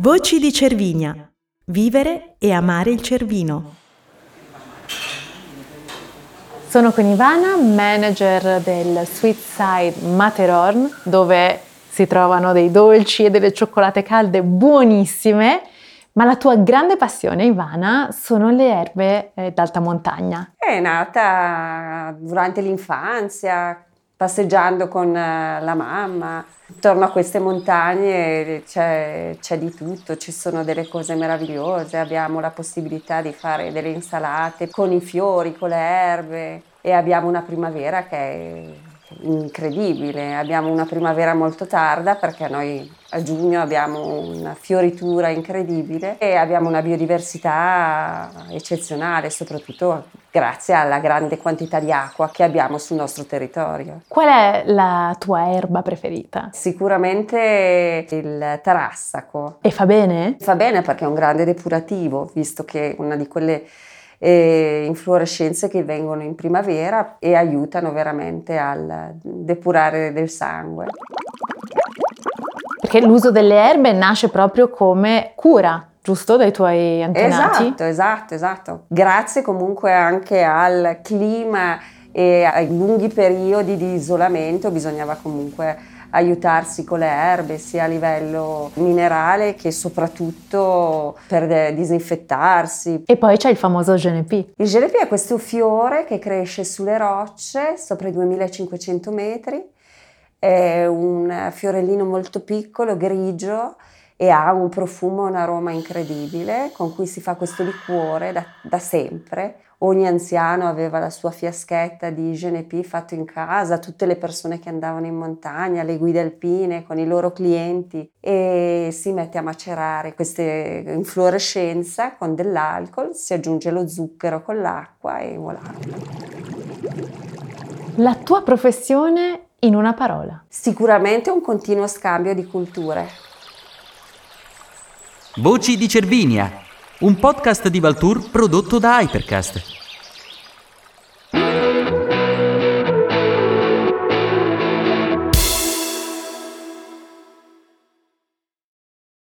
Voci di Cervinia. Vivere e amare il Cervino. Sono con Ivana, manager del Sweet Side Matterhorn, dove si trovano dei dolci e delle cioccolate calde buonissime. Ma la tua grande passione, Ivana, sono le erbe eh, d'alta montagna. È nata durante l'infanzia, passeggiando con eh, la mamma. Intorno a queste montagne c'è, c'è, di tutto, ci sono delle cose meravigliose, abbiamo la possibilità di fare delle insalate con i fiori, con le erbe e abbiamo una primavera che è incredibile. Abbiamo una primavera molto tarda perché noi a giugno abbiamo una fioritura incredibile e abbiamo una biodiversità eccezionale, soprattutto grazie alla grande quantità di acqua che abbiamo sul nostro territorio. Qual è la tua erba preferita? Sicuramente il tarassaco. E fa bene? Fa bene perché è un grande depurativo, visto che è una di quelle eh, inflorescenze che vengono in primavera e aiutano veramente al depurare del sangue. Perché l'uso delle erbe nasce proprio come cura giusto? Dai tuoi antenati? Esatto, esatto, esatto. Grazie comunque anche al clima e ai lunghi periodi di isolamento bisognava comunque aiutarsi con le erbe sia a livello minerale che soprattutto per disinfettarsi. E poi c'è il famoso GNP. Il GNP è questo fiore che cresce sulle rocce sopra i 2500 metri, è un fiorellino molto piccolo, grigio e ha un profumo, un aroma incredibile con cui si fa questo liquore da, da sempre ogni anziano aveva la sua fiaschetta di GNP fatto in casa, tutte le persone che andavano in montagna, le guide alpine con i loro clienti e si mette a macerare questa inflorescenza con dell'alcol, si aggiunge lo zucchero con l'acqua e voilà. La tua professione in una parola? Sicuramente un continuo scambio di culture. Voci di Cervinia un podcast di Valtour prodotto da Hypercast.